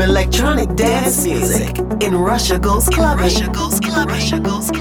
Electronic dance music in Russia Goes Clubbing. Russia Goes Clubbing. Russia Goes Clubbing.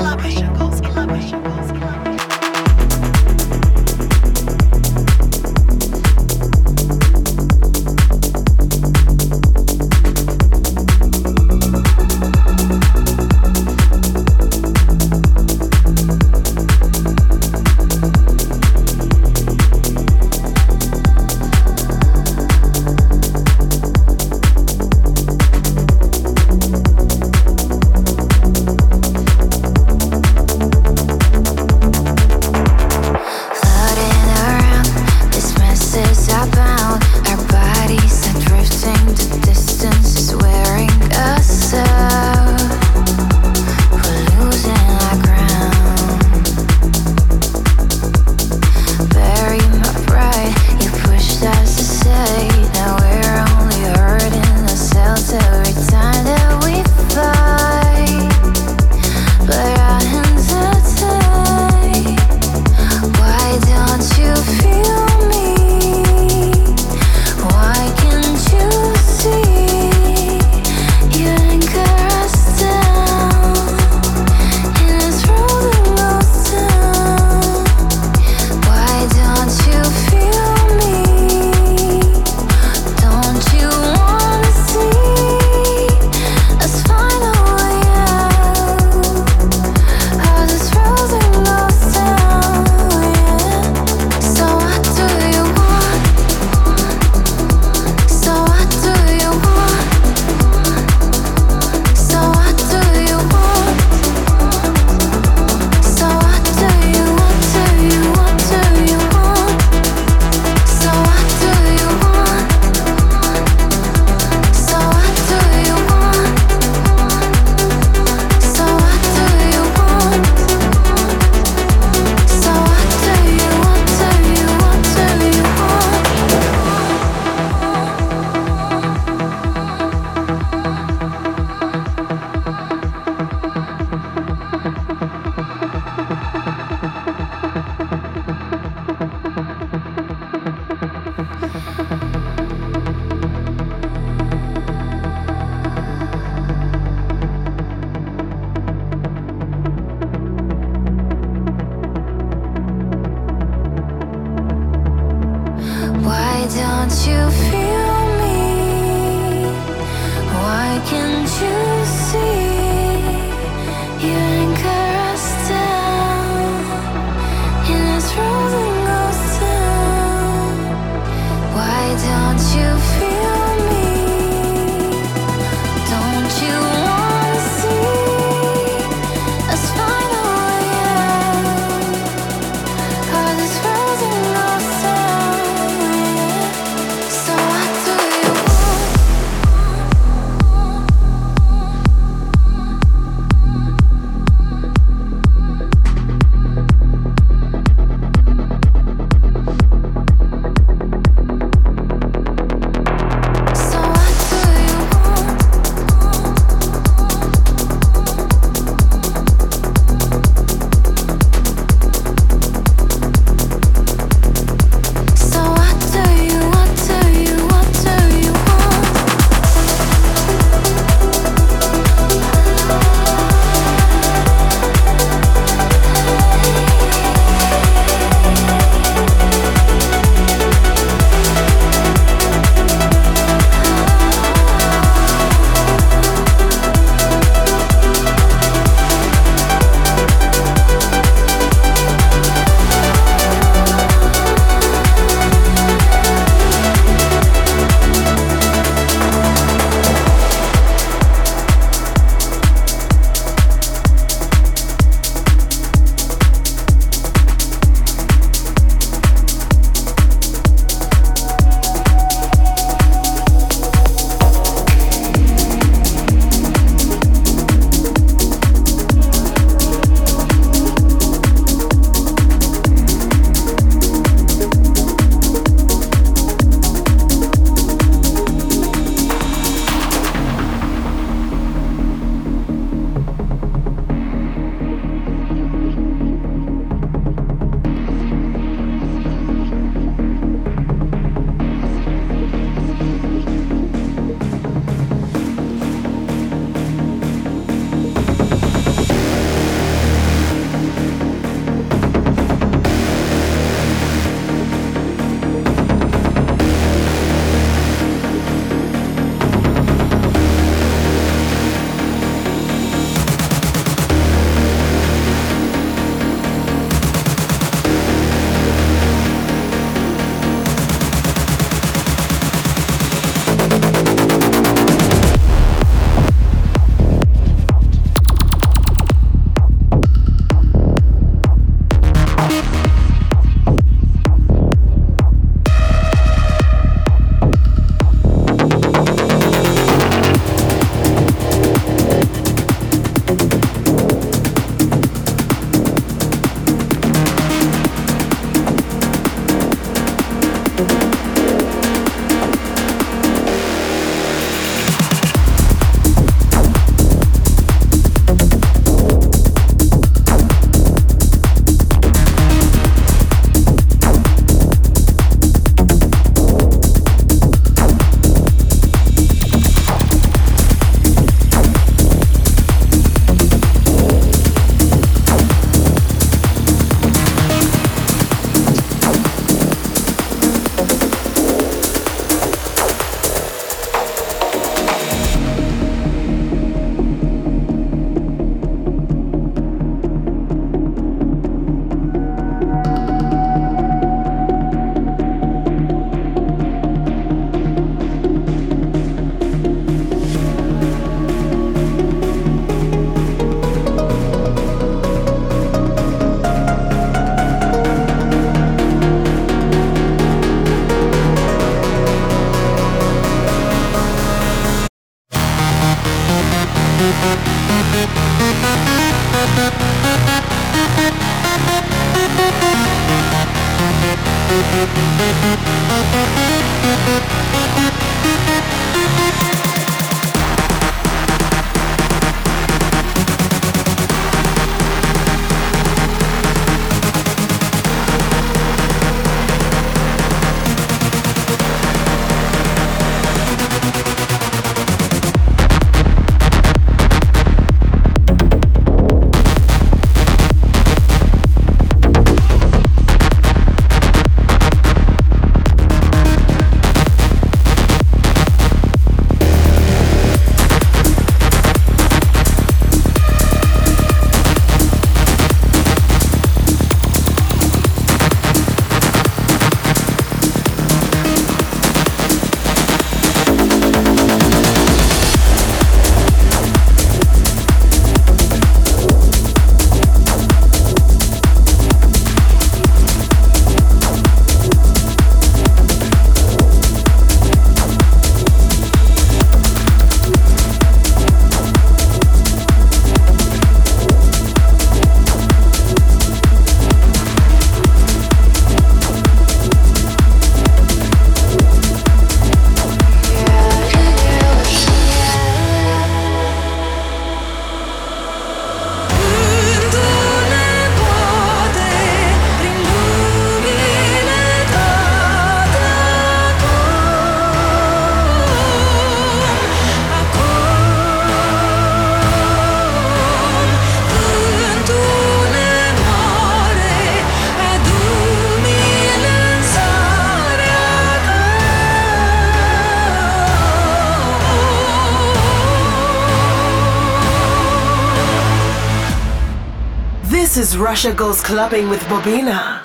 Russia goes clubbing with Bobina.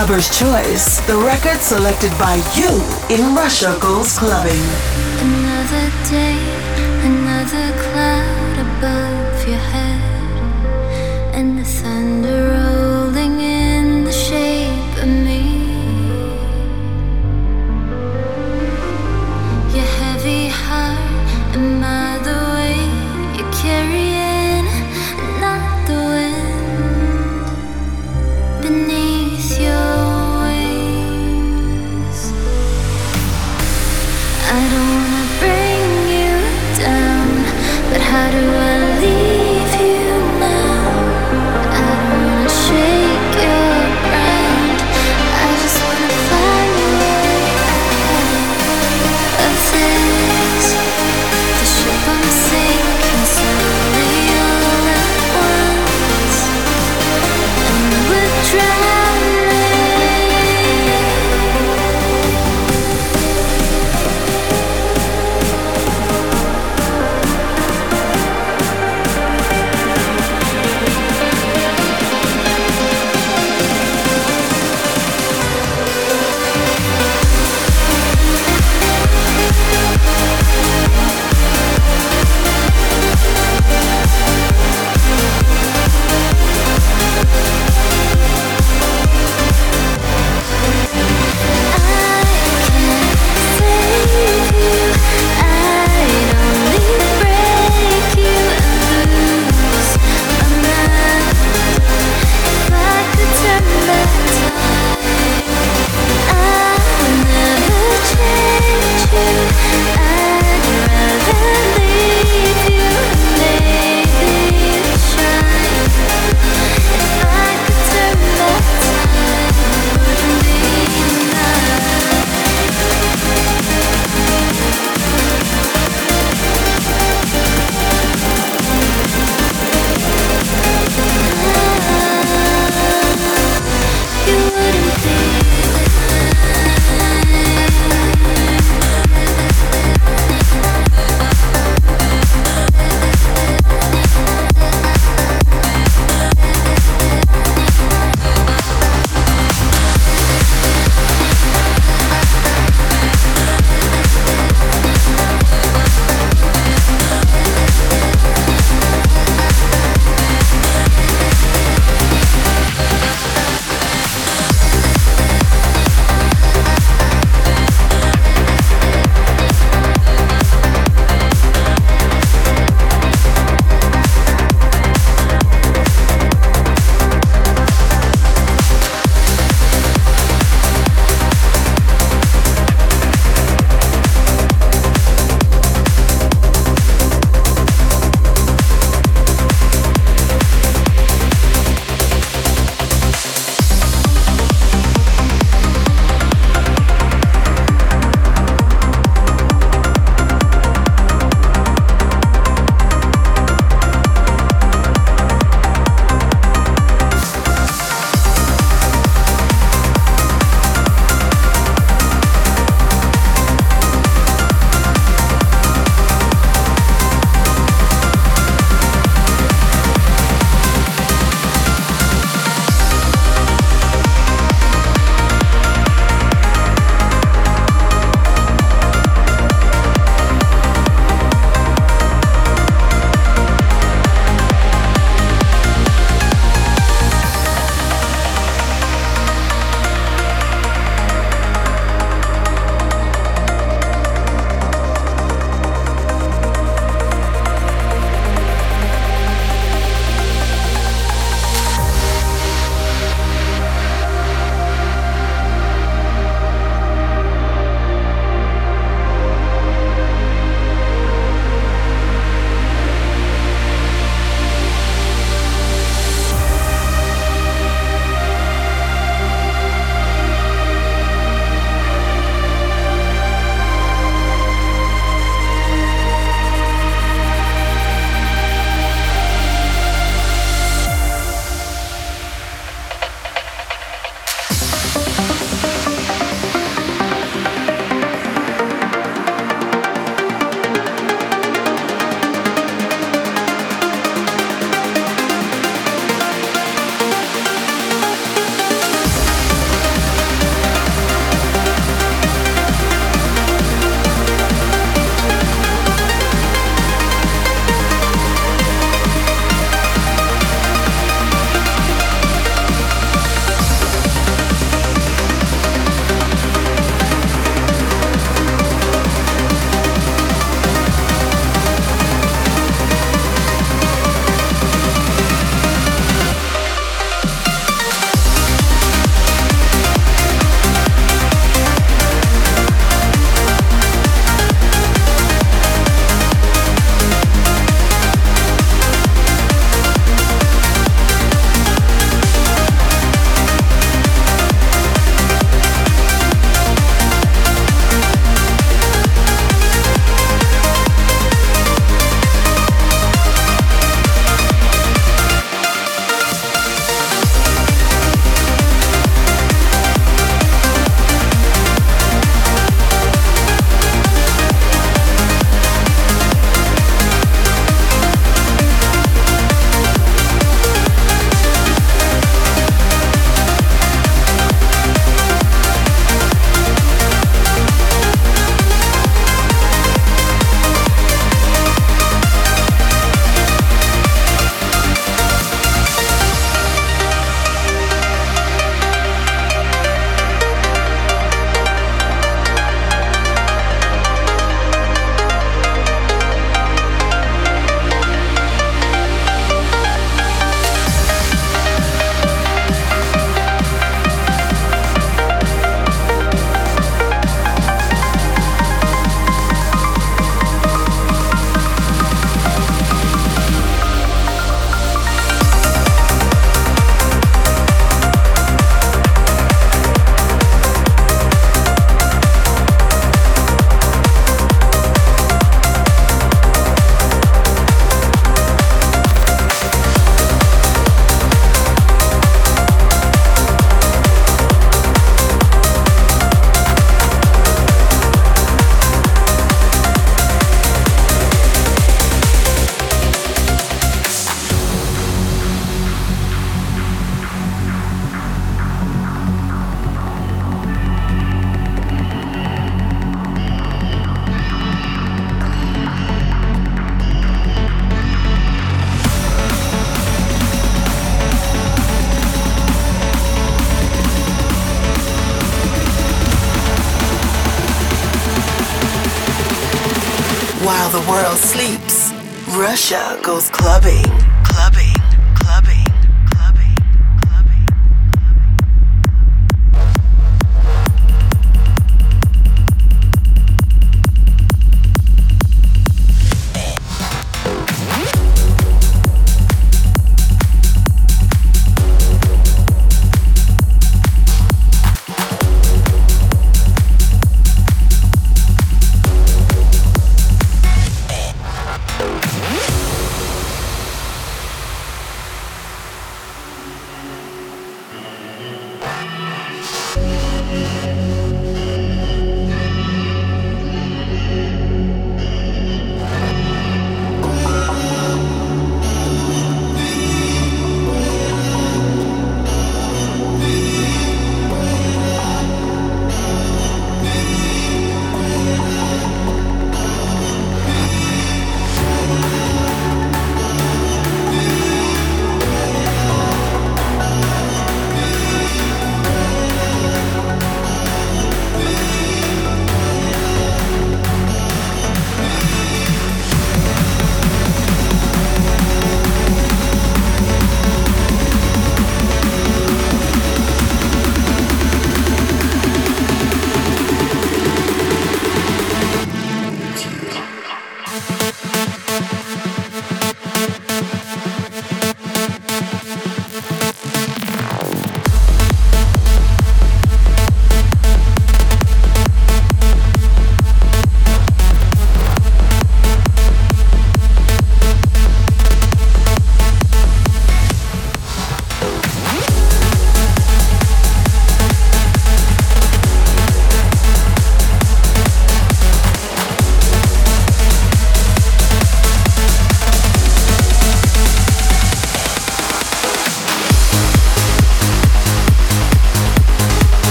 Clubber's Choice, the record selected by you in Russia Goes Clubbing.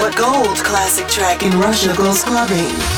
But gold classic track in Russia goes clubbing.